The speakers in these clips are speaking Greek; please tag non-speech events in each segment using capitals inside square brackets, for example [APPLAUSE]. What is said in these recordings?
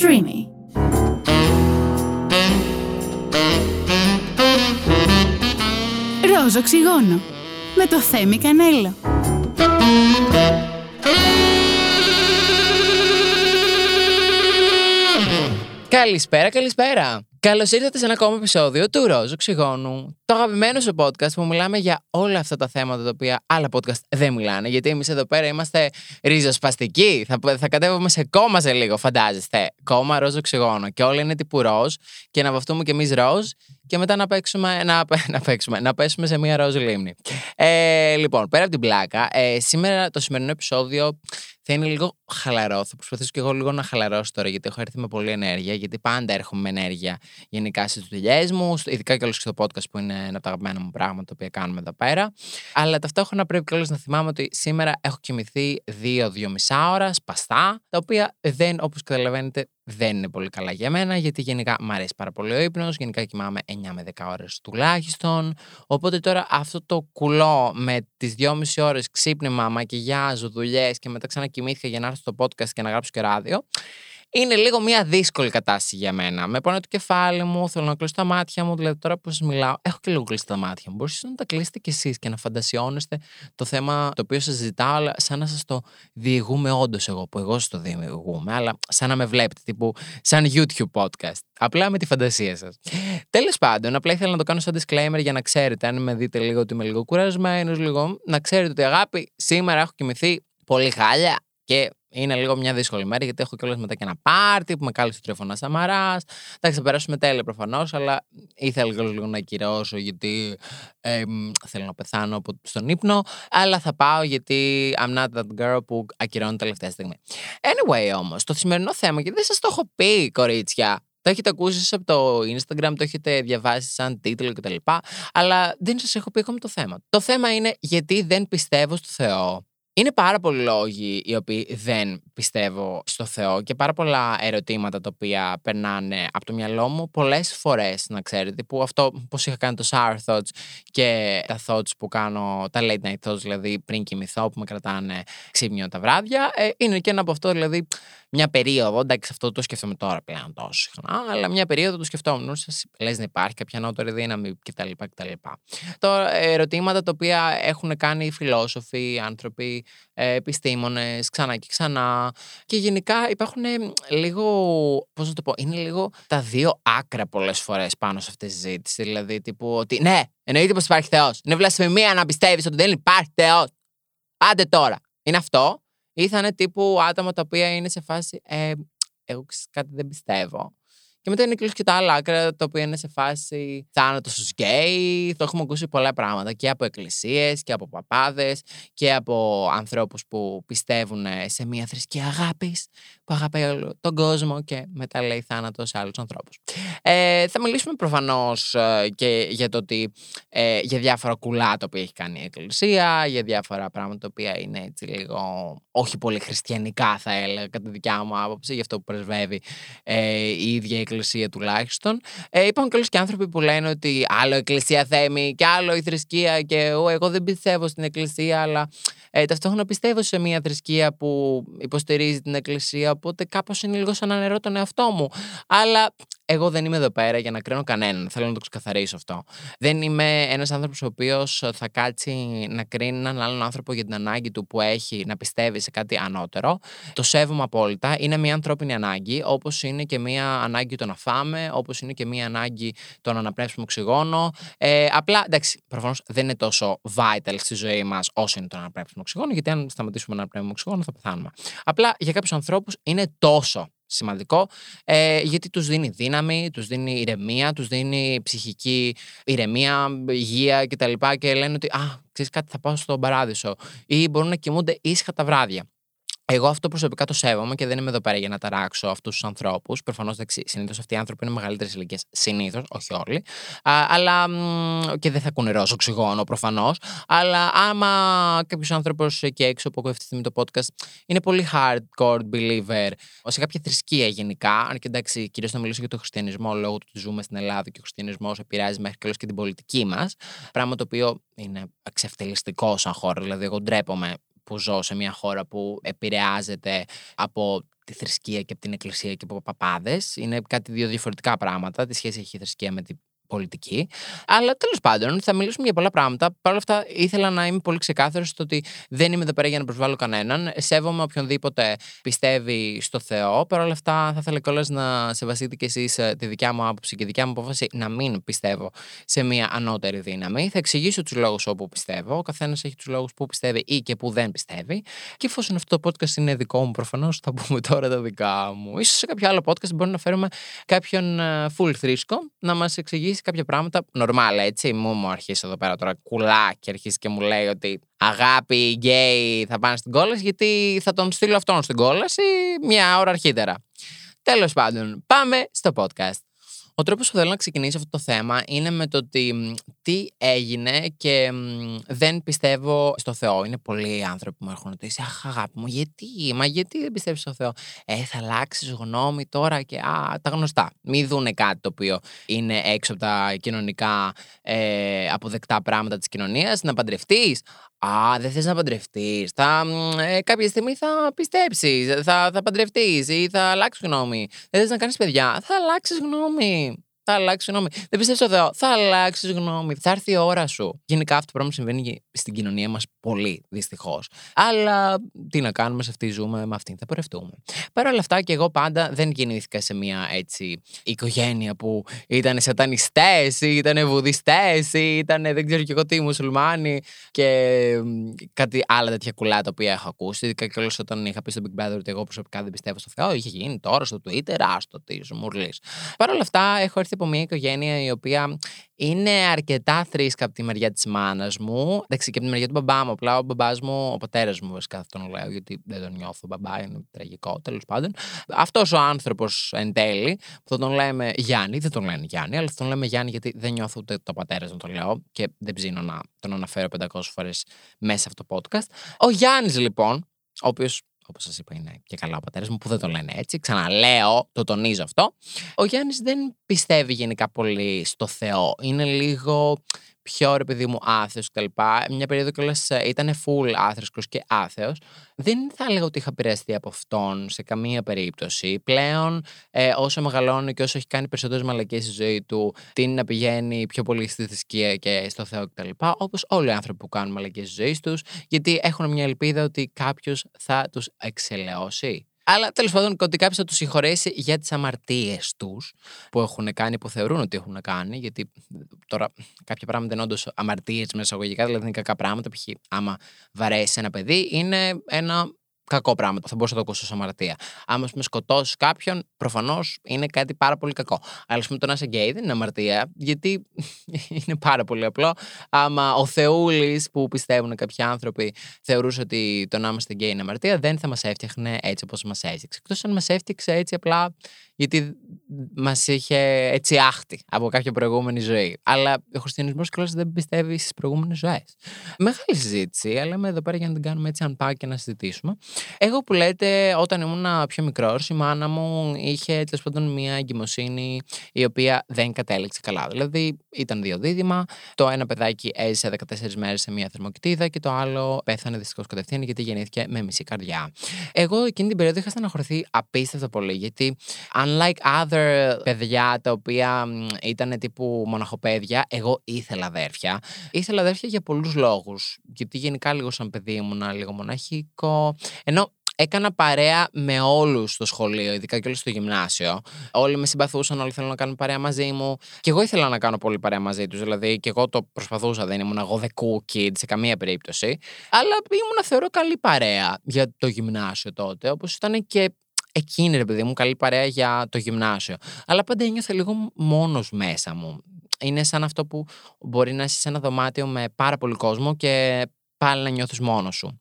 Streamy. Ροζ οξυγόνο με το Θέμη Κανέλο. Καλησπέρα, καλησπέρα. Καλώς ήρθατε σε ένα ακόμα επεισόδιο του Ροζ Οξυγόνου. Το αγαπημένο σου podcast που μιλάμε για όλα αυτά τα θέματα τα οποία άλλα podcast δεν μιλάνε. Γιατί εμείς εδώ πέρα είμαστε ριζοσπαστικοί. Θα, θα κατέβουμε σε κόμμα σε λίγο, φαντάζεστε. Κόμμα ροζ οξυγόνο. Και όλα είναι τύπου ροζ και να βαφτούμε κι εμείς ροζ και μετά να, παίξουμε, να, [LAUGHS] να, παίξουμε, να πέσουμε σε μία ροζ λίμνη. Ε, λοιπόν, πέρα από την πλάκα, ε, σήμερα το σημερινό επεισόδιο θα είναι λίγο χαλαρό. Θα προσπαθήσω και εγώ λίγο να χαλαρώσω τώρα, γιατί έχω έρθει με πολλή ενέργεια. Γιατί πάντα έρχομαι με ενέργεια γενικά στις δουλειές μου, ειδικά και όλο στο podcast που είναι ένα από τα αγαπημένα μου πράγματα τα οποία κάνουμε εδώ πέρα. Αλλά ταυτόχρονα πρέπει κιόλα να θυμάμαι ότι σήμερα έχω κοιμηθεί δύο-δύο μισά ώρα σπαστά, τα οποία δεν, όπως καταλαβαίνετε, δεν είναι πολύ καλά για μένα, γιατί γενικά μου αρέσει πάρα πολύ ο ύπνος. Γενικά κοιμάμαι 9 με 10 ώρες τουλάχιστον. Οπότε τώρα αυτό το κουλό με τις 2,5 ώρες ξύπνημα, μακιγιάζ, δουλειές και μετά ξανακοιμήθηκα για να έρθω στο podcast και να γράψω και ράδιο είναι λίγο μια δύσκολη κατάσταση για μένα. Με πόνο το κεφάλι μου, θέλω να κλείσω τα μάτια μου. Δηλαδή, τώρα που σας μιλάω, έχω και λίγο κλείσει τα μάτια μου. Μπορείτε να τα κλείσετε κι εσείς και να φαντασιώνεστε το θέμα το οποίο σας ζητάω, αλλά σαν να σας το διηγούμε όντως εγώ, που εγώ σας το διηγούμε, αλλά σαν να με βλέπετε, τύπου σαν YouTube podcast. Απλά με τη φαντασία σας. Τέλος πάντων, απλά ήθελα να το κάνω σαν disclaimer για να ξέρετε, αν με δείτε λίγο ότι είμαι λίγο κουρασμένος, λίγο, να ξέρετε ότι αγάπη, σήμερα έχω κοιμηθεί πολύ χάλια και είναι λίγο μια δύσκολη μέρα γιατί έχω κιόλας μετά και ένα πάρτι που με κάλεσε ο Τριφωνά Σαμαράς. Θα ξεπεράσουμε τέλεια προφανώς, αλλά ήθελα λίγο να ακυρώσω γιατί ε, θέλω να πεθάνω από, στον ύπνο. Αλλά θα πάω γιατί I'm not that girl που ακυρώνει τελευταία στιγμή. Anyway, όμως, το σημερινό θέμα, γιατί δεν σας το έχω πει, κορίτσια, το έχετε ακούσει από το Instagram, το έχετε διαβάσει σαν τίτλο κτλ. Αλλά δεν σας έχω πει ακόμη το θέμα. Το θέμα είναι γιατί δεν πιστεύω στο Θεό. Είναι πάρα πολλοί λόγοι οι οποίοι δεν πιστεύω στο Θεό και πάρα πολλά ερωτήματα τα οποία περνάνε από το μυαλό μου πολλές φορές, να ξέρετε. Που αυτό, πώς είχα κάνει το sour thoughts και τα thoughts που κάνω, τα late night thoughts, δηλαδή πριν κοιμηθώ, που με κρατάνε ξύπνιο τα βράδια. Ε, είναι και ένα από αυτό, δηλαδή, μια περίοδο. Εντάξει, αυτό το σκεφτόμαι τώρα πλέον τόσο συχνά, αλλά μια περίοδο το σκεφτόμουν. Σα λες να υπάρχει κάποια νότορη δύναμη κτλ. κτλ. Τώρα, ερωτήματα τα οποία έχουν κάνει οι φιλόσοφοι, άνθρωποι, ε, επιστήμονες, ξανά και ξανά. Και γενικά υπάρχουν λίγο. Πώς να το πω, είναι λίγο τα δύο άκρα πολλές φορές πάνω σε αυτή τη συζήτηση. Δηλαδή, τύπου ότι ναι, εννοείται πως υπάρχει Θεός. Είναι βλασφημία να πιστεύεις ότι δεν υπάρχει Θεός. Άντε τώρα. Είναι αυτό. Ή θα είναι τύπου άτομα τα οποία είναι σε φάση. Ε, εγώ κάτι δεν πιστεύω. Και μετά είναι και τα άλλα άκρα, τα οποία είναι σε φάση θάνατος στους γκέι. Το έχουμε ακούσει πολλά πράγματα και από εκκλησίες και από παπάδες και από ανθρώπους που πιστεύουν σε μια θρησκεία αγάπης που αγαπάει τον κόσμο και μετά λέει θάνατος σε άλλους ανθρώπους. Ε, θα μιλήσουμε προφανώς ε, και για το ότι ε, για διάφορα κουλά τα οποία έχει κάνει η εκκλησία, για διάφορα πράγματα τα οποία είναι έτσι λίγο όχι πολύ χριστιανικά θα έλεγα κατά τη δικιά μου άποψη, για αυτό που πρεσβεύει ε, η ίδια η εκκλησία τουλάχιστον. Ε, υπάρχουν και και άνθρωποι που λένε ότι άλλο εκκλησία θέμη και άλλο η θρησκεία και εγώ δεν πιστεύω στην εκκλησία αλλά ε, ταυτόχρονα πιστεύω σε μια θρησκεία που υποστηρίζει την εκκλησία οπότε κάπως είναι λίγο σαν να νερώ τον εαυτό μου. Αλλά εγώ δεν είμαι εδώ πέρα για να κρίνω κανέναν. Θέλω να το ξεκαθαρίσω αυτό. Δεν είμαι ένας άνθρωπος ο οποίος θα κάτσει να κρίνει έναν άλλον άνθρωπο για την ανάγκη του που έχει να πιστεύει σε κάτι ανώτερο. Το σέβομαι απόλυτα. Είναι μια ανθρώπινη ανάγκη, όπως είναι και μια ανάγκη το να φάμε, όπως είναι και μια ανάγκη το να αναπνεύσουμε οξυγόνο. Ε, απλά εντάξει, προφανώς δεν είναι τόσο vital στη ζωή μας όσο είναι το να αναπνεύσουμε οξυγόνο, γιατί αν σταματήσουμε να αναπνεύσουμε οξυγόνο θα πεθάνουμε. Απλά για κάποιους ανθρώπους είναι τόσο σημαντικό, ε, γιατί τους δίνει δύναμη, τους δίνει ηρεμία, τους δίνει ψυχική ηρεμία, υγεία κτλ. Και, και λένε ότι «Α, ξέρεις κάτι, θα πάω στον παράδεισο» ή μπορούν να κοιμούνται ήσυχα τα βράδια. Εγώ αυτό προσωπικά το σέβομαι και δεν είμαι εδώ πέρα για να ταράξω αυτούς τους ανθρώπους. Προφανώς συνήθως αυτοί οι άνθρωποι είναι μεγαλύτερες ηλικίες. Συνήθως, όχι όλοι. Α, αλλά. και δεν θα ακούνε ροζ οξυγόνο προφανώς. Αλλά άμα κάποιος άνθρωπος εκεί έξω που ακούει αυτή τη στιγμή το podcast είναι πολύ hardcore believer σε κάποια θρησκεία γενικά. Αν και εντάξει, κυρίως να μιλήσω για τον χριστιανισμό λόγω του ότι ζούμε στην Ελλάδα και ο χριστιανισμός επηρεάζει μέχρι και και την πολιτική μας. Πράγμα το οποίο είναι εξευτελιστικό σαν χώρο. Δηλαδή, εγώ ντρέπομαι που ζω σε μια χώρα που επηρεάζεται από τη θρησκεία και από την εκκλησία και από παπάδες. Είναι κάτι δύο διαφορετικά πράγματα. Τη σχέση έχει η θρησκεία με την πολιτική. Αλλά τέλος πάντων, θα μιλήσουμε για πολλά πράγματα. Παρ' όλα αυτά, ήθελα να είμαι πολύ ξεκάθαρος στο ότι δεν είμαι εδώ πέρα για να προσβάλλω κανέναν. Σέβομαι οποιονδήποτε πιστεύει στο Θεό. Παρ' όλα αυτά, θα ήθελα κιόλας να σεβαστείτε κι εσείς ε, τη δικιά μου άποψη και τη δικιά μου απόφαση να μην πιστεύω σε μια ανώτερη δύναμη. Θα εξηγήσω τους λόγους όπου πιστεύω. Ο καθένας έχει τους λόγους που πιστεύει ή και που δεν πιστεύει. Και εφόσον αυτό το podcast είναι δικό μου, προφανώς θα πούμε τώρα τα δικά μου. σω σε κάποιο άλλο podcast μπορεί να φέρουμε κάποιον ε, full θρίσκο να μας εξηγήσει κάποια πράγματα. Νορμάλ, έτσι. Μου μου αρχίσει εδώ πέρα τώρα κουλά και αρχίσει και μου λέει ότι αγάπη, γκέι θα πάνε στην κόλαση, γιατί θα τον στείλω αυτόν στην κόλαση μια ώρα αρχίτερα. Τέλος πάντων, πάμε στο podcast. Ο τρόπος που θέλω να ξεκινήσω αυτό το θέμα είναι με το ότι τι έγινε και δεν πιστεύω στο Θεό. Είναι πολλοί άνθρωποι που μου έχουν ρωτήσει, Αχ, αγάπη μου, γιατί, μα γιατί δεν πιστεύεις στο Θεό; Ε, θα αλλάξεις γνώμη τώρα και α, τα γνωστά. Μην δούνε κάτι το οποίο είναι έξω από τα κοινωνικά ε, αποδεκτά πράγματα της κοινωνίας. Να παντρευτείς; Α, δεν θες να παντρευτείς. Θα, ε, κάποια στιγμή θα πιστέψεις, θα, θα παντρευτείς ή θα αλλάξεις γνώμη. Δεν θες να κάνεις παιδιά; Θα αλλάξεις γνώμη. Θα αλλάξει γνώμη. Δεν πιστεύεις στο Θεό. Θα αλλάξεις γνώμη. Θα έρθει η ώρα σου. Γενικά αυτό το πράγμα συμβαίνει στην κοινωνία μας πολύ, δυστυχώς. Αλλά τι να κάνουμε, σε αυτή ζούμε, με αυτήν θα πορευτούμε. Παρ' όλα αυτά και εγώ πάντα δεν γεννήθηκα σε μια έτσι οικογένεια που ήταν σατανιστές ή ήταν βουδιστές ή ήταν δεν ξέρω και εγώ τι, μουσουλμάνοι και κάτι άλλα τέτοια κουλά τα οποία έχω ακούσει. Ειδικά και όλος όταν είχα πει στο Big Brother ότι εγώ προσωπικά δεν πιστεύω στο Θεό, είχε γίνει τώρα στο Twitter, άστο της μουρλής. Παρ' όλα αυτά έχω έρθει από μια οικογένεια η οποία είναι αρκετά θρήσκα από τη μεριά της μάνας μου. Εντάξει, και από τη μεριά του μπαμπά μου. Απλά ο μπαμπάς μου, ο πατέρας μου, βασικά αυτόν λέω, γιατί δεν τον νιώθω μπαμπά, είναι τραγικό τέλος πάντων. Αυτός ο άνθρωπος εν τέλει, που θα τον λέμε Γιάννη, δεν τον λένε Γιάννη, αλλά θα τον λέμε Γιάννη γιατί δεν νιώθω ούτε το πατέρας να τον λέω και δεν ψήνω να τον αναφέρω 500 φορές μέσα σε αυτό το podcast. Ο Γιάννης λοιπόν, ο οποίος Όπως σας είπα, είναι και καλά ο πατέρας μου που δεν το λένε έτσι. Ξαναλέω, το τονίζω αυτό. Ο Γιάννης δεν πιστεύει γενικά πολύ στο Θεό. Είναι λίγο πιο ρε παιδί μου άθεο κτλ. Μια περίοδο κιόλας ε, ήταν full άθρεσκο και άθεος. Δεν θα έλεγα ότι είχα επηρεαστεί από αυτόν σε καμία περίπτωση. Πλέον, ε, όσο μεγαλώνει και όσο έχει κάνει περισσότερες μαλακίε στη ζωή του, την να πηγαίνει πιο πολύ στη θρησκεία και στο Θεό κτλ. Όπως όλοι οι άνθρωποι που κάνουν μαλακίε στη ζωή τους, γιατί έχουν μια ελπίδα ότι κάποιος θα τους εξελαιώσει. Αλλά τέλος πάντων ότι κάποιος θα τους συγχωρέσει για τις αμαρτίες τους που έχουν κάνει, που θεωρούν ότι έχουν κάνει. Γιατί τώρα κάποια πράγματα είναι όντως αμαρτίες μεσαγωγικά, δηλαδή είναι κακά πράγματα. Π.χ. άμα βαρέσεις ένα παιδί, είναι ένα κακό πράγμα. Θα μπορούσα να το ακούσω ως αμαρτία. Άμα με σκοτώσεις κάποιον, προφανώς είναι κάτι πάρα πολύ κακό. Αλλά ας πούμε το να είσαι γκέι δεν είναι αμαρτία, γιατί [LAUGHS] είναι πάρα πολύ απλό. Άμα ο Θεούλης που πιστεύουν κάποιοι άνθρωποι θεωρούσε ότι το να είμαστε γκέι είναι αμαρτία, δεν θα μας έφτιαχνε έτσι όπως μας έφτιαξε. Εκτός αν μας έφτιαξε έτσι απλά γιατί μας είχε έτσι άχτη από κάποια προηγούμενη ζωή. Αλλά ο χριστιανισμός κιόλας δεν πιστεύει στις προηγούμενες ζωές. Μεγάλη συζήτηση, αλλά είμαι εδώ πέρα για να την κάνουμε έτσι αν πάει και να συζητήσουμε. Εγώ που λέτε, όταν ήμουν πιο μικρός, η μάνα μου είχε τέλος πάντων μια εγκυμοσύνη η οποία δεν κατέληξε καλά. Δηλαδή ήταν δύο δίδυμα. Το ένα παιδάκι έζησε 14 μέρες σε μια θερμοκοιτίδα και το άλλο πέθανε δυστυχώς κατευθείαν γιατί γεννήθηκε με μισή καρδιά. Εγώ εκείνη την περίοδο είχα στεναχωρηθεί απίστευτα πολύ γιατί unlike other παιδιά τα οποία ήταν τύπου μοναχοπαίδια, εγώ ήθελα αδέρφια. Ήθελα αδέρφια για πολλούς λόγους. Γιατί γενικά λίγο σαν παιδί ήμουν λίγο μοναχικό. Ενώ έκανα παρέα με όλους στο σχολείο, ειδικά και όλους στο γυμνάσιο. Όλοι με συμπαθούσαν, όλοι θέλουν να κάνουν παρέα μαζί μου. Και εγώ ήθελα να κάνω πολύ παρέα μαζί τους. Δηλαδή, και εγώ το προσπαθούσα, δεν ήμουν εγώ the cool kid σε καμία περίπτωση. Αλλά ήμουν, θεωρώ, καλή παρέα για το γυμνάσιο τότε. Όπως ήταν και εκείνη, ρε παιδί μου, καλή παρέα για το γυμνάσιο. Αλλά πάντα ένιωθα λίγο μόνος μέσα μου. Είναι σαν αυτό που μπορεί να είσαι σε ένα δωμάτιο με πάρα πολύ κόσμο και πάλι να νιώθεις μόνος σου.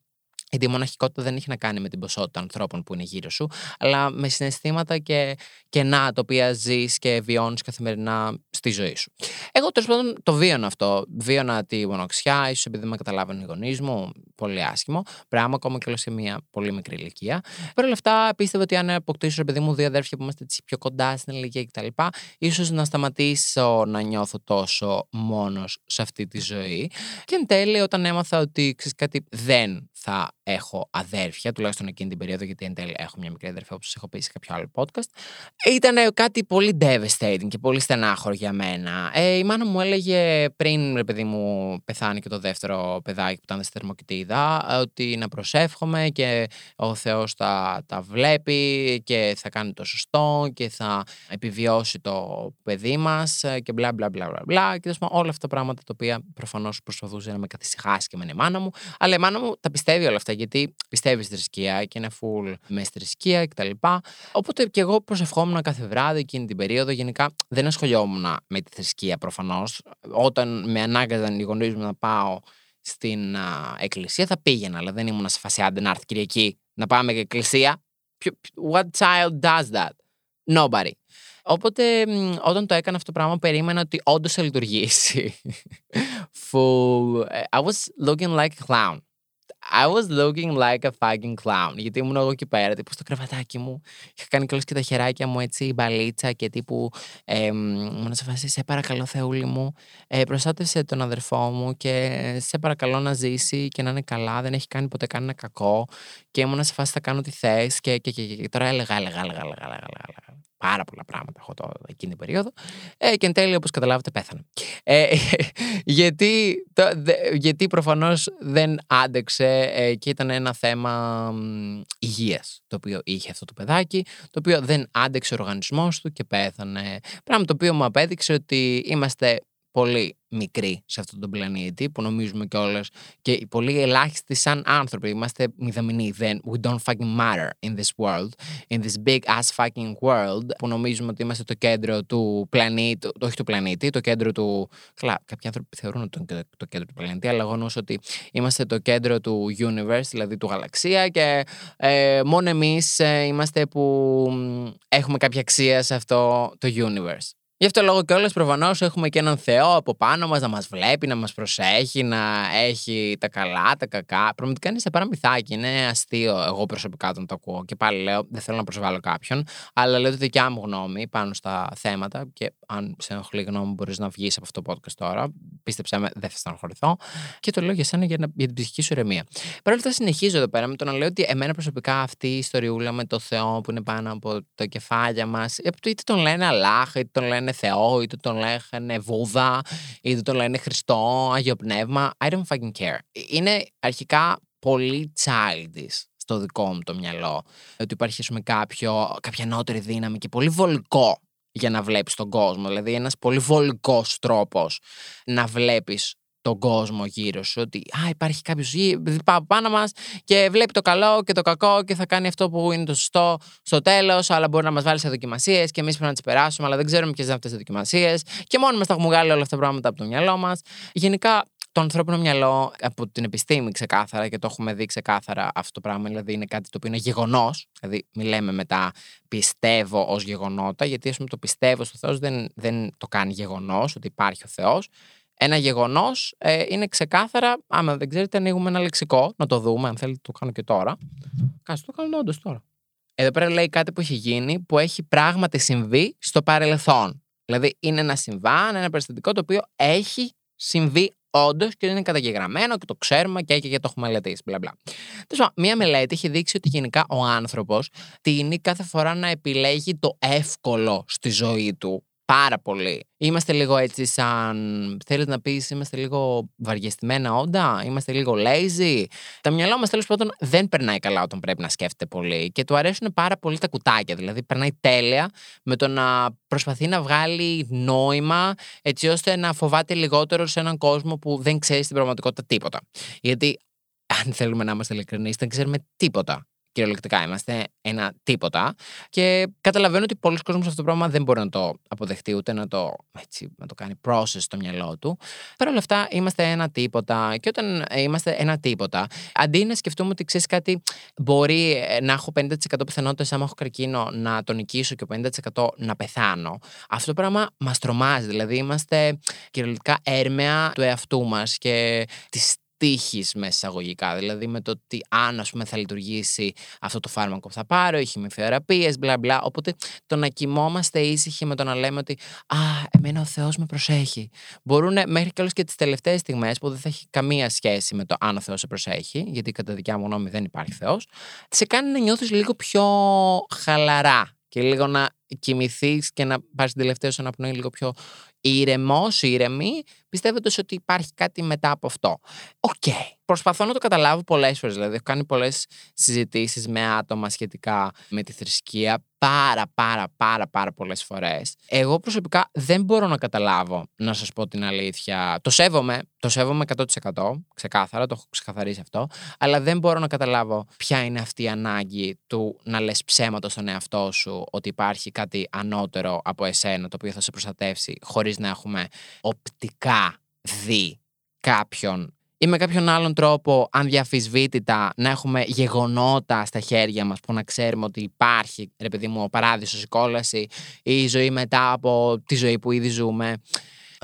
Γιατί η μοναχικότητα δεν έχει να κάνει με την ποσότητα ανθρώπων που είναι γύρω σου, αλλά με συναισθήματα και κενά τα οποία ζεις και βιώνεις καθημερινά στη ζωή σου. Εγώ τέλος πάντων το βίωνα αυτό. Βίωνα τη μονοξιά, ίσως επειδή με καταλάβαινε οι γονείς μου, πολύ άσχημο. Πράγμα ακόμα και σε μια πολύ μικρή ηλικία. Παρ' όλα αυτά, πίστευα ότι αν αποκτήσω, παιδί μου, δύο αδέρφια που είμαστε έτσι πιο κοντά στην ηλικία κτλ., ίσως να σταματήσω να νιώθω τόσο μόνος σε αυτή τη ζωή. Και εν τέλει, όταν έμαθα ότι ξέρεις κάτι, δεν θα έχω αδέρφια, τουλάχιστον εκείνη την περίοδο, γιατί εν τέλει έχω μια μικρή αδέρφια, όπως έχω πει σε κάποιο άλλο podcast. Ήταν κάτι πολύ devastating και πολύ στενάχωρο για μένα. Ε, η μάνα μου έλεγε πριν, ρε παιδί μου, πεθάνει και το δεύτερο παιδάκι που ήταν στη θερμοκοιτίδα, ότι να προσεύχομαι και ο Θεός τα, τα βλέπει και θα κάνει το σωστό και θα επιβιώσει το παιδί μας και μπλα μπλα μπλα μπλα. μπλα και όλα αυτά τα πράγματα τα οποία προφανώς προσπαθούσε να με καθησυχάσει και με η μάνα μου. Αλλά η μάνα μου τα πιστεύει πιστεύει όλα αυτά, γιατί πιστεύει στη θρησκεία και είναι full με θρησκεία κτλ. Οπότε και εγώ προσευχόμουν κάθε βράδυ εκείνη την περίοδο. Γενικά δεν ασχολιόμουν με τη θρησκεία προφανώς. Όταν με ανάγκαζαν οι γονείς μου να πάω στην α, εκκλησία, θα πήγαινα, αλλά δεν ήμουν σε φάση άντε να έρθει Κυριακή να πάμε και εκκλησία. What child does that? Nobody. Οπότε όταν το έκανα αυτό το πράγμα περίμενα ότι όντως θα λειτουργήσει. [LAUGHS] Full. Ε, I was looking like a clown. I was looking like a fucking clown. Γιατί ήμουν εγώ εκεί πέρα, τύπου στο κρεβατάκι μου. Είχα κάνει κιόλας και τα χεράκια μου έτσι, μπαλίτσα και τύπου. Ε, μου να σε φάσει, σε παρακαλώ, Θεούλη μου, ε, προστάτευσε τον αδερφό μου και σε παρακαλώ να ζήσει και να είναι καλά. Δεν έχει κάνει ποτέ κανένα κακό. Και ήμουν σε φάση, θα κάνω τι θες. Και, και, και, και, τώρα έλεγα, έλεγα, έλεγα, έλεγα, έλεγα, έλεγα πάρα πολλά πράγματα έχω το, εκείνη την περίοδο. Ε, και εν τέλει, όπως καταλάβετε, πέθανε. Ε, [LAUGHS] γιατί, το, γιατί προφανώς δεν άντεξε ε, και ήταν ένα θέμα υγείας το οποίο είχε αυτό το παιδάκι, το οποίο δεν άντεξε ο οργανισμός του και πέθανε. Πράγμα το οποίο μου απέδειξε ότι είμαστε πολύ μικροί σε αυτόν τον πλανήτη που νομίζουμε κιόλας και πολύ ελάχιστοι σαν άνθρωποι. Είμαστε μηδαμινοί. Then we don't fucking matter in this world, in this big ass fucking world που νομίζουμε ότι είμαστε το κέντρο του πλανήτη, το, όχι του πλανήτη, το κέντρο του. Καλά, κάποιοι άνθρωποι θεωρούν ότι είναι το κέντρο του πλανήτη, αλλά εγώ νομίζω ότι είμαστε το κέντρο του universe, δηλαδή του γαλαξία και ε, μόνο εμείς ε, είμαστε που έχουμε κάποια αξία σε αυτό το universe. Γι' αυτό λόγο κιόλας προφανώς έχουμε και έναν Θεό από πάνω μας να μας βλέπει, να μας προσέχει, να έχει τα καλά, τα κακά. Πραγματικά είναι σε παραμυθάκι. Είναι αστείο εγώ προσωπικά όταν το ακούω. Και πάλι λέω, δεν θέλω να προσβάλλω κάποιον, αλλά λέω τη δικιά μου γνώμη πάνω στα θέματα. Και αν σε ενοχλεί γνώμη, μπορείς να βγεις από αυτό το podcast τώρα. Πίστεψέ με, δεν θα στενοχωρηθώ. Και το λέω για σένα για, για την ψυχική σου ηρεμία. Παρ' όλα αυτά, συνεχίζω εδώ πέρα με το να λέω ότι εμένα προσωπικά αυτή η ιστοριούλα με το Θεό που είναι πάνω από το κεφάλια μας, είτε τον λένε Αλάχ, είτε τον λένε Θεό, είτε τον λένε Βούδα, είτε τον λένε Χριστό, Άγιο Πνεύμα. I don't fucking care. Είναι αρχικά πολύ childish στο δικό μου το μυαλό. Ότι υπάρχει, πούμε, κάποιο, κάποια νότερη δύναμη και πολύ βολικό για να βλέπεις τον κόσμο. Δηλαδή ένας πολύ βολικός τρόπος να βλέπεις τον κόσμο γύρω σου. Ότι α, υπάρχει κάποιος πάνω μας και βλέπει το καλό και το κακό και θα κάνει αυτό που είναι το σωστό στο τέλος, αλλά μπορεί να μας βάλει σε δοκιμασίες και εμείς πρέπει να τις περάσουμε, αλλά δεν ξέρουμε ποιες είναι αυτές οι δοκιμασίες. Και μόνο μας τα έχουμε βγάλει όλα αυτά τα πράγματα από το μυαλό μας. Γενικά, το ανθρώπινο μυαλό από την επιστήμη ξεκάθαρα και το έχουμε δει ξεκάθαρα αυτό το πράγμα. Δηλαδή είναι κάτι το οποίο είναι γεγονός. Δηλαδή, μιλάμε μετά πιστεύω ως γεγονότα, γιατί ας πούμε το πιστεύω στο Θεός δεν, δεν το κάνει γεγονός ότι υπάρχει ο Θεός. Ένα γεγονός ε, είναι ξεκάθαρα. Άμα δεν ξέρετε, ανοίγουμε ένα λεξικό να το δούμε. Αν θέλετε, το κάνω και τώρα. Κάτσε το κάνω όντως τώρα. Εδώ πέρα λέει κάτι που έχει γίνει που έχει πράγματι συμβεί στο παρελθόν. Δηλαδή, είναι ένα συμβάν, ένα περιστατικό το οποίο έχει συμβεί όντως και είναι καταγεγραμμένο και το ξέρουμε και, και, και το έχουμε μελετήσει. Μπλα, μπλα. μία μελέτη έχει δείξει ότι γενικά ο άνθρωπος τίνει κάθε φορά να επιλέγει το εύκολο στη ζωή του πάρα πολύ. Είμαστε λίγο έτσι σαν, θέλεις να πεις, είμαστε λίγο βαριεστημένα όντα, είμαστε λίγο lazy. Τα μυαλό μας τέλος πάντων δεν περνάει καλά όταν πρέπει να σκέφτεται πολύ και του αρέσουν πάρα πολύ τα κουτάκια, δηλαδή περνάει τέλεια με το να προσπαθεί να βγάλει νόημα έτσι ώστε να φοβάται λιγότερο σε έναν κόσμο που δεν ξέρει στην πραγματικότητα τίποτα. Γιατί αν θέλουμε να είμαστε ειλικρινείς, δεν ξέρουμε τίποτα κυριολεκτικά είμαστε ένα τίποτα. Και καταλαβαίνω ότι πολλοί κόσμοι αυτό το πράγμα δεν μπορεί να το αποδεχτεί ούτε να το, έτσι, να το κάνει process στο μυαλό του. Παρ' όλα αυτά είμαστε ένα τίποτα. Και όταν είμαστε ένα τίποτα, αντί να σκεφτούμε ότι ξέρεις κάτι, μπορεί ε, να έχω 50% πιθανότητες, άμα έχω καρκίνο, να τον νικήσω και 50% να πεθάνω. Αυτό το πράγμα μας τρομάζει. Δηλαδή είμαστε κυριολεκτικά έρμεα του εαυτού μας και της τύχη με εισαγωγικά. Δηλαδή με το ότι αν ας πούμε, θα λειτουργήσει αυτό το φάρμακο που θα πάρω, ή χημειοθεραπείες, μπλα μπλα. Οπότε το να κοιμόμαστε ήσυχοι με το να λέμε ότι Α, εμένα ο Θεός με προσέχει. Μπορούν μέχρι και όλες και τις τελευταίες στιγμές που δεν θα έχει καμία σχέση με το αν ο Θεός σε προσέχει, γιατί κατά δικιά μου γνώμη δεν υπάρχει Θεός, σε κάνει να νιώθεις λίγο πιο χαλαρά και λίγο να κοιμηθείς και να πάρεις την τελευταία σου αναπνοή λίγο πιο ήρεμο, ήρεμη, πιστεύοντας ότι υπάρχει κάτι μετά από αυτό. OK. Okay. Προσπαθώ να το καταλάβω πολλές φορές. Δηλαδή, έχω κάνει πολλές συζητήσεις με άτομα σχετικά με τη θρησκεία πάρα, πάρα, πάρα, πάρα πολλές φορές. Εγώ προσωπικά δεν μπορώ να καταλάβω, να σας πω την αλήθεια. Το σέβομαι, το σέβομαι 100%, ξεκάθαρα, το έχω ξεκαθαρίσει αυτό. Αλλά δεν μπορώ να καταλάβω ποια είναι αυτή η ανάγκη του να λες ψέματα στον εαυτό σου ότι υπάρχει κάτι ανώτερο από εσένα το οποίο θα σε προστατεύσει χωρίς να έχουμε οπτικά δει κάποιον ή με κάποιον άλλον τρόπο ανδιαφυσβήτητα να έχουμε γεγονότα στα χέρια μας που να ξέρουμε ότι υπάρχει, ρε παιδί μου, ο παράδεισος, η κόλαση ή η ζωή μετά από τη ζωή που ήδη ζούμε.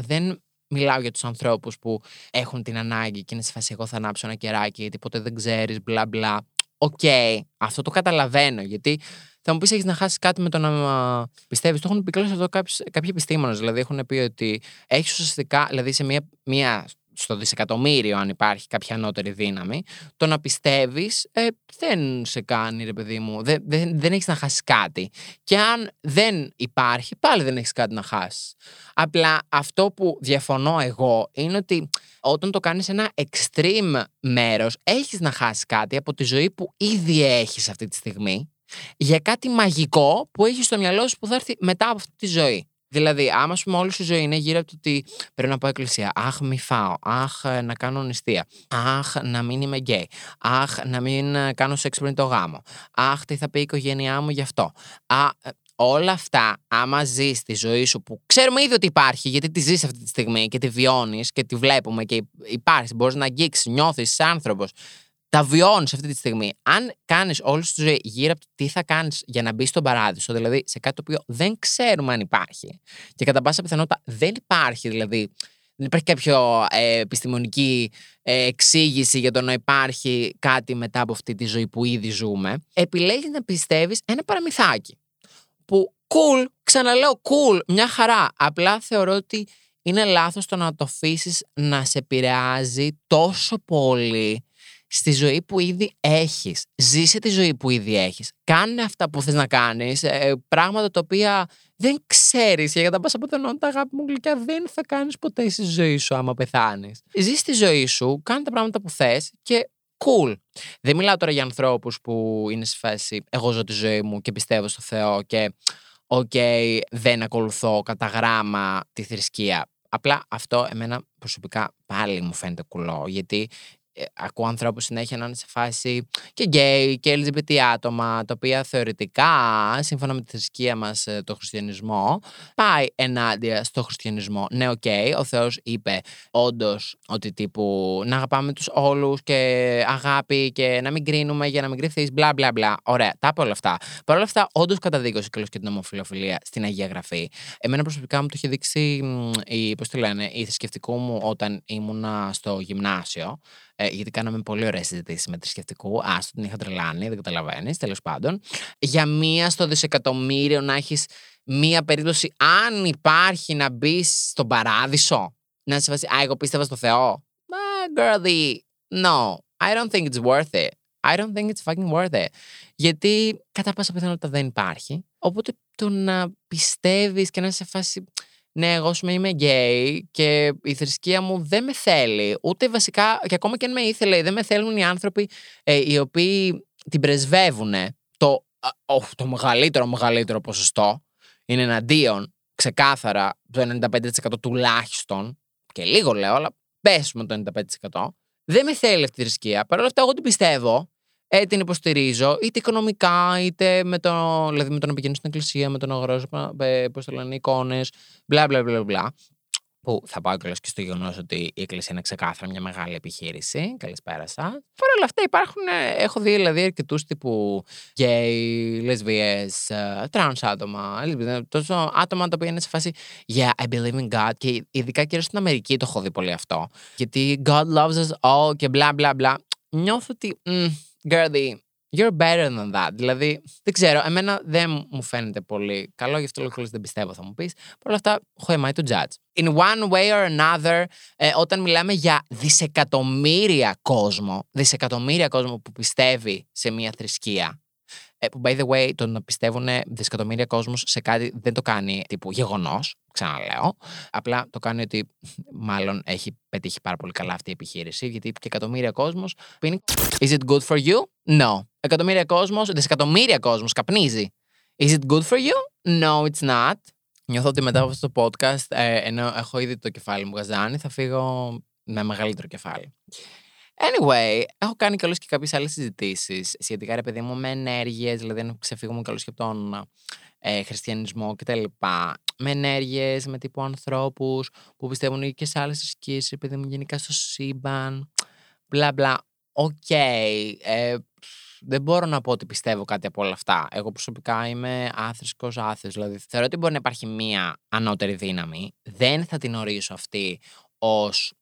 Δεν μιλάω για τους ανθρώπους που έχουν την ανάγκη και είναι σε φάση εγώ θα ανάψω ένα κεράκι γιατί ποτέ δεν ξέρεις, μπλα μπλα. OK, okay, αυτό το καταλαβαίνω γιατί θα μου πεις: Έχεις να χάσεις κάτι με το να πιστεύεις. Το έχουν πει αυτό κάποιοι επιστήμονες. Δηλαδή, έχουν πει ότι έχεις ουσιαστικά, δηλαδή σε μία, μία στο δισεκατομμύριο, αν υπάρχει κάποια ανώτερη δύναμη, το να πιστεύεις ε, δεν σε κάνει, ρε παιδί μου. Δεν, δεν, δεν έχεις να χάσεις κάτι. Και αν δεν υπάρχει, πάλι δεν έχεις κάτι να χάσεις. Απλά αυτό που διαφωνώ εγώ είναι ότι όταν το κάνεις ένα extreme μέρος, έχεις να χάσεις κάτι από τη ζωή που ήδη έχεις αυτή τη στιγμή για κάτι μαγικό που έχεις στο μυαλό σου που θα έρθει μετά από αυτή τη ζωή. Δηλαδή, άμα σου πούμε όλη σου ζωή είναι γύρω από το ότι πρέπει να πάω εκκλησία. Αχ, μη φάω. Αχ, να κάνω νηστεία. Αχ, να μην είμαι γκέι. Αχ, να μην ε, κάνω σεξ πριν το γάμο. Αχ, τι θα πει η οικογένειά μου γι' αυτό. Α, ε, όλα αυτά, άμα ζεις τη ζωή σου που ξέρουμε ήδη ότι υπάρχει, γιατί τη ζεις αυτή τη στιγμή και τη βιώνεις και τη βλέπουμε και υπάρχει, μπορείς να αγγίξεις, νιώθεις, άνθρωπος τα βιώνεις αυτή τη στιγμή. Αν κάνεις όλη τη ζωή γύρω από το τι θα κάνεις για να μπεις στον παράδεισο, δηλαδή σε κάτι το οποίο δεν ξέρουμε αν υπάρχει και κατά πάσα πιθανότητα δεν υπάρχει, δηλαδή δεν υπάρχει κάποια ε, επιστημονική ε, εξήγηση για το να υπάρχει κάτι μετά από αυτή τη ζωή που ήδη ζούμε, επιλέγεις να πιστεύεις ένα παραμυθάκι. Που cool, ξαναλέω cool, μια χαρά. Απλά θεωρώ ότι είναι λάθος το να το αφήσεις να σε επηρεάζει τόσο πολύ στη ζωή που ήδη έχεις. Ζήσε τη ζωή που ήδη έχεις. Κάνε αυτά που θες να κάνεις. Ε, πράγματα τα οποία δεν ξέρεις. Και για τα πάσα τα αγάπη μου γλυκιά, δεν θα κάνεις ποτέ στη ζωή σου άμα πεθάνεις. Ζήσε τη ζωή σου, κάνε τα πράγματα που θες και cool. Δεν μιλάω τώρα για ανθρώπους που είναι σε φάση εγώ ζω τη ζωή μου και πιστεύω στο Θεό και οκ, δεν ακολουθώ κατά γράμμα τη θρησκεία. Απλά αυτό εμένα προσωπικά πάλι μου φαίνεται κουλό, γιατί ε, ακούω ανθρώπους συνέχεια να είναι σε φάση και γκέι και LGBT άτομα, τα οποία θεωρητικά, σύμφωνα με τη θρησκεία μας, ε, το χριστιανισμό, πάει ενάντια στο χριστιανισμό. Ναι, OK, okay, ο Θεός είπε όντως ότι τύπου να αγαπάμε τους όλους και αγάπη και να μην κρίνουμε για να μην κρυφθείς, μπλα μπλα μπλα. Ωραία, τα είπε όλα αυτά. Παρ' όλα αυτά, όντως καταδίκωσε και την ομοφιλοφιλία στην Αγία Γραφή. Εμένα προσωπικά μου το είχε δείξει η, πώς το λένε, η θρησκευτικού μου όταν ήμουνα στο γυμνάσιο. Ε, γιατί κάναμε πολύ ωραίε συζητήσεις με θρησκευτικού. Άστο την είχα τρελάνει, δεν καταλαβαίνεις, τέλος πάντων. Για μία στο δισεκατομμύριο να έχεις μία περίπτωση, αν υπάρχει να μπει στον παράδεισο, να σε βάζει. Α, εγώ πίστευα στο Θεό. Μα, girlie, no, I don't think it's worth it. I don't think it's fucking worth it. Γιατί κατά πάσα πιθανότητα δεν υπάρχει. Οπότε το να πιστεύεις και να σε φάση ναι, εγώ σου είμαι γκέι και η θρησκεία μου δεν με θέλει. Ούτε βασικά, και ακόμα και αν με ήθελε, δεν με θέλουν οι άνθρωποι ε, οι οποίοι την πρεσβεύουν. Το, το μεγαλύτερο, μεγαλύτερο ποσοστό είναι εναντίον, ξεκάθαρα, το 95% τουλάχιστον, και λίγο λέω, αλλά πέσουμε το 95%. Δεν με θέλει αυτή η θρησκεία. Παρ' όλα αυτά, εγώ την πιστεύω ε, την υποστηρίζω, είτε οικονομικά, είτε με, το, δηλαδή με το να πηγαίνω στην εκκλησία, με τον αγοράζω, ε, πώς το λένε, εικόνες, μπλα μπλα μπλα μπλα. Που θα πάω κιόλα και στο γεγονός ότι η Εκκλησία είναι ξεκάθαρα μια μεγάλη επιχείρηση. Καλησπέρα σα. Παρ' όλα αυτά υπάρχουν. ε, Έχω δει δηλαδή αρκετούς τύπου γκέι, λεσβίες, τρανς άτομα. lesbian, Τόσο άτομα τα οποία είναι σε φάση Yeah, I believe in God. Και ειδικά κυρίως στην Αμερική το έχω δει πολύ αυτό. Γιατί God loves us all και μπλα μπλα μπλα. Νιώθω ότι. Mm, girlie, You're better than that. Δηλαδή, δεν ξέρω, εμένα δεν μου φαίνεται πολύ καλό, γι' αυτό λόγο δεν πιστεύω, θα μου πεις. Παρ' όλα αυτά, who am I to judge; In one way or another, ε, όταν μιλάμε για δισεκατομμύρια κόσμο, δισεκατομμύρια κόσμο που πιστεύει σε μια θρησκεία, ε, που by the way, το να πιστεύουν δισεκατομμύρια κόσμος σε κάτι δεν το κάνει τύπου γεγονός, ξαναλέω. Απλά το κάνει ότι μάλλον έχει πετύχει πάρα πολύ καλά αυτή η επιχείρηση, γιατί και εκατομμύρια κόσμος πίνει. Is it good for you? No. Εκατομμύρια κόσμος, δισεκατομμύρια κόσμος καπνίζει. Is it good for you? No, it's not. Νιώθω ότι μετά από αυτό το podcast, ε, ενώ έχω ήδη το κεφάλι μου γαζάνι, θα φύγω με μεγαλύτερο κεφάλι. Anyway, έχω κάνει κιόλας και κάποιες άλλες συζητήσεις σχετικά, ρε παιδί μου, με ενέργειες, δηλαδή να ξεφύγουμε κιόλας και από τον ε, χριστιανισμό κτλ. Με ενέργειες, με τύπου ανθρώπους που πιστεύουν και σε άλλες θρησκείες, ρε παιδί μου γενικά στο σύμπαν. Μπλα μπλα. Οκ. ε, δεν μπορώ να πω ότι πιστεύω κάτι από όλα αυτά. Εγώ προσωπικά είμαι άθρησκος άθεος. Δηλαδή, θεωρώ ότι μπορεί να υπάρχει μία ανώτερη δύναμη. Δεν θα την ορίσω αυτή ως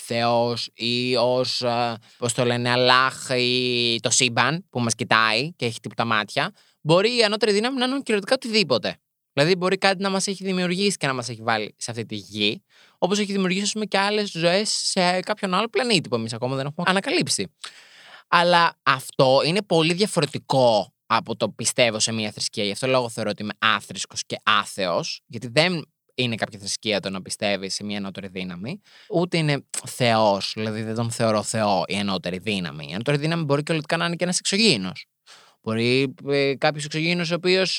Θεός ή ως, ε, πώς το λένε, Αλλάχ ή το σύμπαν που μας κοιτάει και έχει τίποτα μάτια. Μπορεί η ανώτερη δύναμη να είναι κυριολεκτικά οτιδήποτε. Δηλαδή, μπορεί κάτι να μας έχει δημιουργήσει και να μας έχει βάλει σε αυτή τη γη, όπως έχει δημιουργήσει ας πούμε, και άλλες ζωές σε κάποιον άλλο πλανήτη που εμείς ακόμα δεν έχουμε ανακαλύψει. Αλλά αυτό είναι πολύ διαφορετικό από το πιστεύω σε μια θρησκεία. Γι' αυτό λόγο θεωρώ ότι είμαι άθρησκος και άθεος, γιατί δεν είναι κάποια θρησκεία το να πιστεύεις σε μια ενώτερη δύναμη, ούτε είναι Θεός, δηλαδή δεν τον θεωρώ Θεό η ενώτερη δύναμη. Η ενώτερη δύναμη μπορεί και ολικά να είναι και ένας εξωγήινος. Μπορεί ε, κάποιος εξωγήινος ο οποίος.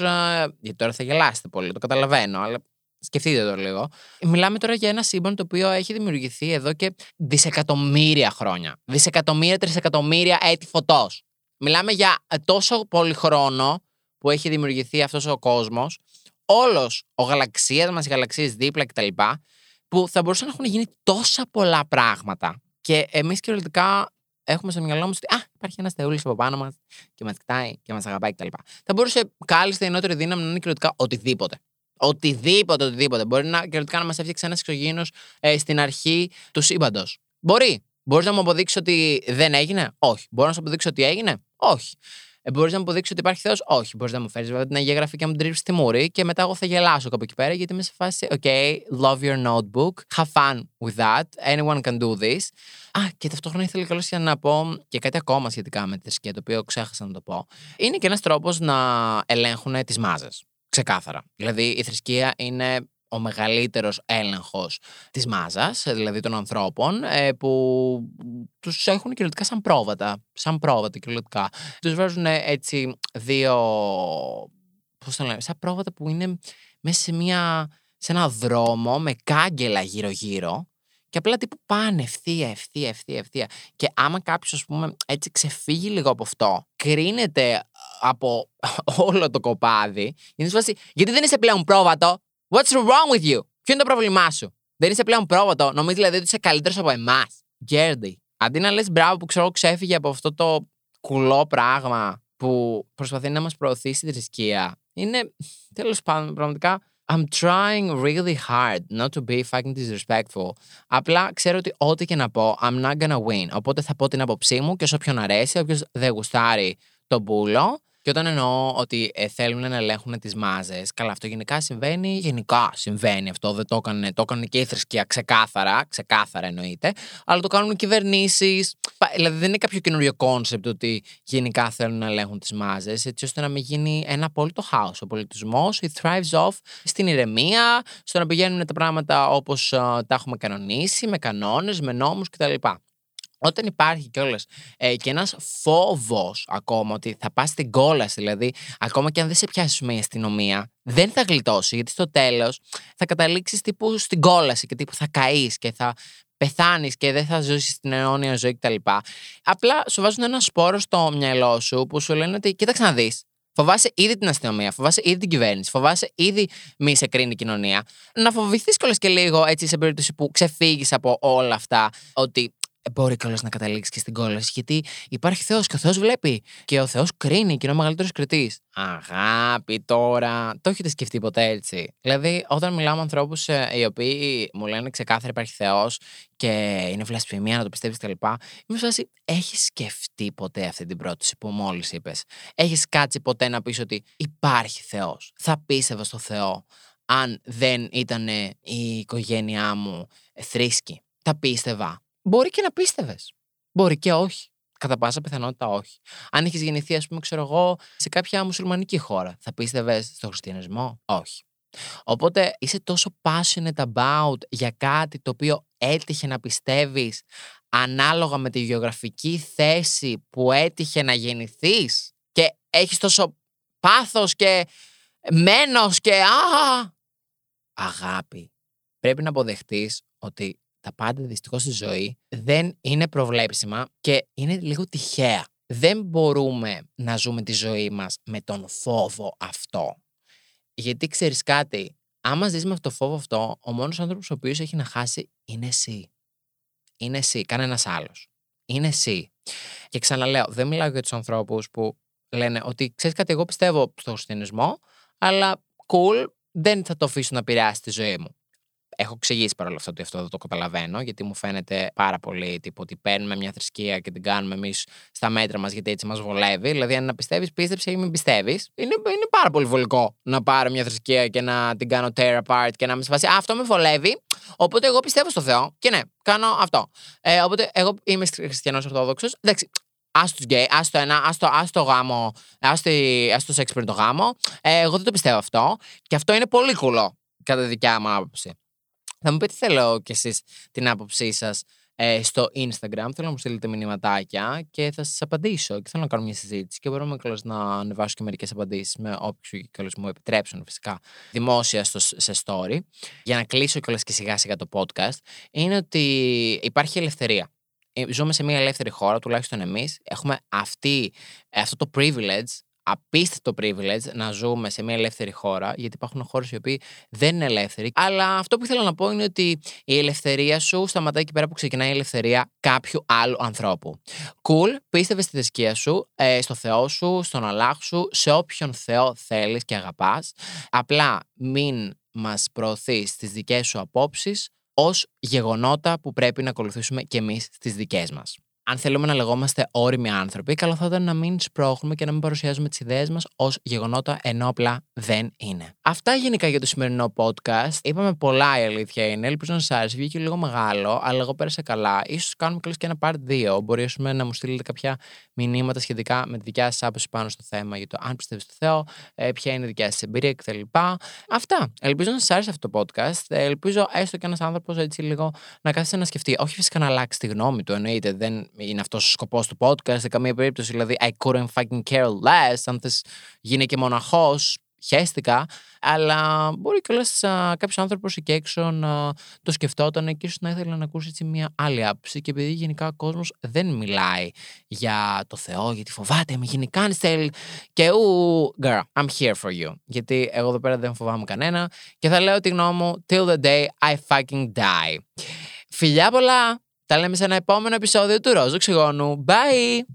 γιατί τώρα θα γελάσετε πολύ, το καταλαβαίνω, αλλά σκεφτείτε το λίγο. Μιλάμε τώρα για ένα σύμπαν το οποίο έχει δημιουργηθεί εδώ και δισεκατομμύρια χρόνια. Δισεκατομμύρια, τρισεκατομμύρια έτη φωτός. Μιλάμε για ε, τόσο πολύ χρόνο που έχει δημιουργηθεί αυτός ο κόσμος, όλος ο γαλαξίας μας, οι γαλαξίες δίπλα κτλ. Που θα μπορούσαν να έχουν γίνει τόσα πολλά πράγματα. Και εμείς κυριολεκτικά έχουμε στο μυαλό μας ότι α, υπάρχει ένας θεούλης από πάνω μας και μας κοιτάει και μας αγαπάει κτλ. Θα μπορούσε κάλλιστα η ενώτερη δύναμη να είναι κυριολεκτικά οτιδήποτε. Οτιδήποτε, οτιδήποτε. Μπορεί να, κυριολεκτικά να μας έφτιαξε ένας εξωγήινος ε, στην αρχή του σύμπαντος. Μπορεί. Μπορείς να μου αποδείξεις ότι δεν έγινε; Όχι. Μπορεί να σου αποδείξει ότι έγινε; Όχι. Ε, μπορείς να μου αποδείξεις ότι υπάρχει Θεός; Όχι. Μπορείς να μου φέρεις βέβαια την Αγία Γραφή και να μου τρίψεις τη μούρη και μετά εγώ θα γελάσω κάπου εκεί πέρα γιατί είμαι σε φάση. OK, love your notebook. Have fun with that. Anyone can do this. Α, και ταυτόχρονα ήθελα καλώ για να πω και κάτι ακόμα σχετικά με τη θρησκεία, το οποίο ξέχασα να το πω. Είναι και ένας τρόπος να ελέγχουν τις μάζες. Ξεκάθαρα. Δηλαδή η θρησκεία είναι ο μεγαλύτερος έλεγχος της μάζας, δηλαδή των ανθρώπων, ε, που τους έχουν κυριολεκτικά σαν πρόβατα. Σαν πρόβατα κυριολεκτικά. Τους βάζουν έτσι δύο, πώς το λένε, σαν πρόβατα που είναι μέσα σε, μια, σε ένα δρόμο με κάγκελα γύρω-γύρω και απλά τύπου πάνε ευθεία, ευθεία, ευθεία, ευθεία. Και άμα κάποιος, ας πούμε, έτσι ξεφύγει λίγο από αυτό, κρίνεται από όλο το κοπάδι, είναι σε φάση, γιατί δεν είσαι πλέον πρόβατο, What's wrong with you? Ποιο είναι το πρόβλημά σου; Δεν είσαι πλέον πρόβατο. Νομίζεις δηλαδή ότι είσαι καλύτερος από εμάς. Γκέρντι. Αντί να λες μπράβο που ξέρω ξέφυγε από αυτό το κουλό πράγμα που προσπαθεί να μας προωθήσει τη θρησκεία. Είναι τέλος πάντων πραγματικά. I'm trying really hard not to be fucking disrespectful. Απλά ξέρω ότι ό,τι και να πω, I'm not gonna win. Οπότε θα πω την άποψή μου και όσο όποιον αρέσει, όποιος δεν γουστάρει τον πούλο, και όταν εννοώ ότι ε, θέλουν να ελέγχουν τις μάζες, καλά, αυτό γενικά συμβαίνει. Γενικά συμβαίνει αυτό. Δεν το έκανε, το έκανε και η θρησκεία ξεκάθαρα, ξεκάθαρα εννοείται. Αλλά το κάνουν οι κυβερνήσεις. Δηλαδή δεν είναι κάποιο καινούριο concept ότι γενικά θέλουν να ελέγχουν τις μάζες, έτσι ώστε να μην γίνει ένα απόλυτο χάος. Ο πολιτισμός, thrives off στην ηρεμία, στο να πηγαίνουν τα πράγματα όπως τα έχουμε κανονίσει, με κανόνες, με νόμους κτλ. Όταν υπάρχει κιόλας ε, και ένας φόβος ακόμα ότι θα πας στην κόλαση, δηλαδή ακόμα και αν δεν σε πιάσει η αστυνομία, δεν θα γλιτώσει. Γιατί στο τέλος θα καταλήξεις τύπου στην κόλαση και τύπου θα καείς και θα πεθάνεις και δεν θα ζήσεις την αιώνια ζωή κτλ. Απλά σου βάζουν ένα σπόρο στο μυαλό σου που σου λένε ότι κοίταξε να δεις. Φοβάσαι ήδη την αστυνομία, φοβάσαι ήδη την κυβέρνηση, φοβάσαι ήδη μη σε κρίνει η κοινωνία. Να φοβηθείς κιόλας και λίγο έτσι σε περίπτωση που ξεφύγεις από όλα αυτά, ότι μπορεί κιόλας να καταλήξει και στην κόλαση. Γιατί υπάρχει Θεός και ο Θεός βλέπει. Και ο Θεός κρίνει και είναι ο μεγαλύτερος κριτής. Αγάπη τώρα. Το έχετε σκεφτεί ποτέ έτσι; Δηλαδή, όταν μιλάω με ανθρώπους οι οποίοι μου λένε ξεκάθαρα υπάρχει Θεός και είναι βλασφημία να το πιστεύεις κτλ. Είμαι σε έχεις σκεφτεί ποτέ αυτή την πρόταση που μόλις είπες; Έχεις κάτσει ποτέ να πεις ότι υπάρχει Θεός; Θα πίστευα στο Θεό αν δεν ήταν η οικογένειά μου θρήσκη; Τα πίστευα. Μπορεί και να πίστευες. Μπορεί και όχι. Κατά πάσα πιθανότητα όχι. Αν έχει γεννηθεί, ας πούμε, ξέρω εγώ, σε κάποια μουσουλμανική χώρα, θα πίστευες στο χριστιανισμό; Όχι. Οπότε είσαι τόσο passionate about για κάτι το οποίο έτυχε να πιστεύεις ανάλογα με τη γεωγραφική θέση που έτυχε να γεννηθείς και έχεις τόσο πάθος και μένος και α, αγάπη. Πρέπει να αποδεχτείς ότι τα πάντα δυστυχώς στη ζωή δεν είναι προβλέψιμα και είναι λίγο τυχαία. Δεν μπορούμε να ζούμε τη ζωή μας με τον φόβο αυτό. Γιατί ξέρεις κάτι, άμα ζεις με αυτό το φόβο αυτό, ο μόνος άνθρωπος ο οποίος έχει να χάσει είναι εσύ. Είναι εσύ, κανένας άλλος. Είναι εσύ. Και ξαναλέω, δεν μιλάω για τους ανθρώπους που λένε ότι ξέρεις κάτι, εγώ πιστεύω στο χριστιανισμό, αλλά cool, δεν θα το αφήσω να επηρεάσει τη ζωή μου. Έχω εξηγήσει παρόλο αυτό ότι αυτό δεν το καταλαβαίνω, γιατί μου φαίνεται πάρα πολύ τύπο ότι παίρνουμε μια θρησκεία και την κάνουμε εμείς στα μέτρα μας, γιατί έτσι μας βολεύει. Δηλαδή, αν να πιστεύεις, πίστεψε ή μην πιστεύεις. Είναι, είναι πάρα πολύ βολικό να πάρω μια θρησκεία και να την κάνω tear apart και να με συμβάσει. Αυτό με βολεύει. Οπότε εγώ πιστεύω στο Θεό και ναι, κάνω αυτό. Ε, οπότε εγώ είμαι χριστιανός Ορθόδοξος. Εντάξει, Α τους γκέι, ας το ένα, ας το, ας το γάμο, ας το σεξ πριν το γάμο. Ε, εγώ δεν το πιστεύω αυτό. Και αυτό είναι πολύ κουλό, κατά δικιά μου άποψη. Θα μου πείτε θέλω κι εσείς την άποψή σας ε, στο Instagram. Θέλω να μου στείλετε μηνυματάκια και θα σας απαντήσω. Και θέλω να κάνω μια συζήτηση και μπορούμε κιόλα να ανεβάσω και μερικές απαντήσεις με όποιου κιόλα μου επιτρέψουν φυσικά δημόσια στο, σε story. Για να κλείσω κιόλας και σιγά σιγά το podcast, είναι ότι υπάρχει ελευθερία. Ε, ζούμε σε μια ελεύθερη χώρα, τουλάχιστον εμείς. Έχουμε αυτή, αυτό το privilege απίστευτο privilege να ζούμε σε μια ελεύθερη χώρα, γιατί υπάρχουν χώρες οι οποίοι δεν είναι ελεύθεροι. Αλλά αυτό που ήθελα να πω είναι ότι η ελευθερία σου σταματάει εκεί πέρα που ξεκινάει η ελευθερία κάποιου άλλου ανθρώπου. Cool, πίστευε στη θρησκεία σου, ε, στο Θεό σου, στον Αλλάχ σου, σε όποιον Θεό θέλεις και αγαπάς. Απλά μην μας προωθείς τις δικές σου απόψεις ως γεγονότα που πρέπει να ακολουθήσουμε κι εμείς στι δικές μας αν θέλουμε να λεγόμαστε όριμοι άνθρωποι, καλό θα ήταν να μην σπρώχνουμε και να μην παρουσιάζουμε τις ιδέες μας ως γεγονότα ενώ απλά δεν είναι. Αυτά γενικά για το σημερινό podcast. Είπαμε πολλά η αλήθεια είναι. Ελπίζω να σας άρεσε. Βγήκε λίγο μεγάλο, αλλά εγώ πέρασα καλά. σω κάνουμε καλώς και ένα part 2. Μπορεί να μου στείλετε κάποια μηνύματα σχετικά με τη δικιά σας άποψη πάνω στο θέμα για το αν πιστεύεις στο Θεό, ε, ποια είναι η δικιά σας εμπειρία κτλ. Αυτά. Ελπίζω να σας άρεσε αυτό το podcast. Ελπίζω έστω και ένας άνθρωπος έτσι λίγο να κάθεσε να σκεφτεί. Όχι φυσικά να αλλάξει τη γνώμη του, εννοείται. Δεν είναι αυτός ο σκοπός του podcast σε καμία περίπτωση. Δηλαδή, I couldn't fucking care less. Αν θες γίνει και μοναχός, χαίστηκα. Αλλά μπορεί κιόλας κάποιος άνθρωπος εκεί έξω να το σκεφτόταν και ίσως να ήθελε να ακούσει έτσι μια άλλη άποψη. Και επειδή γενικά ο κόσμος δεν μιλάει για το Θεό, γιατί φοβάται, με γίνει cancel. Και ου, girl, I'm here for you. Γιατί εγώ εδώ πέρα δεν φοβάμαι κανένα. Και θα λέω τη γνώμη μου till the day I fucking die. Φιλιά πολλά! Τα λέμε σε ένα επόμενο επεισόδιο του Ρόζου Ξυγόνου. Bye!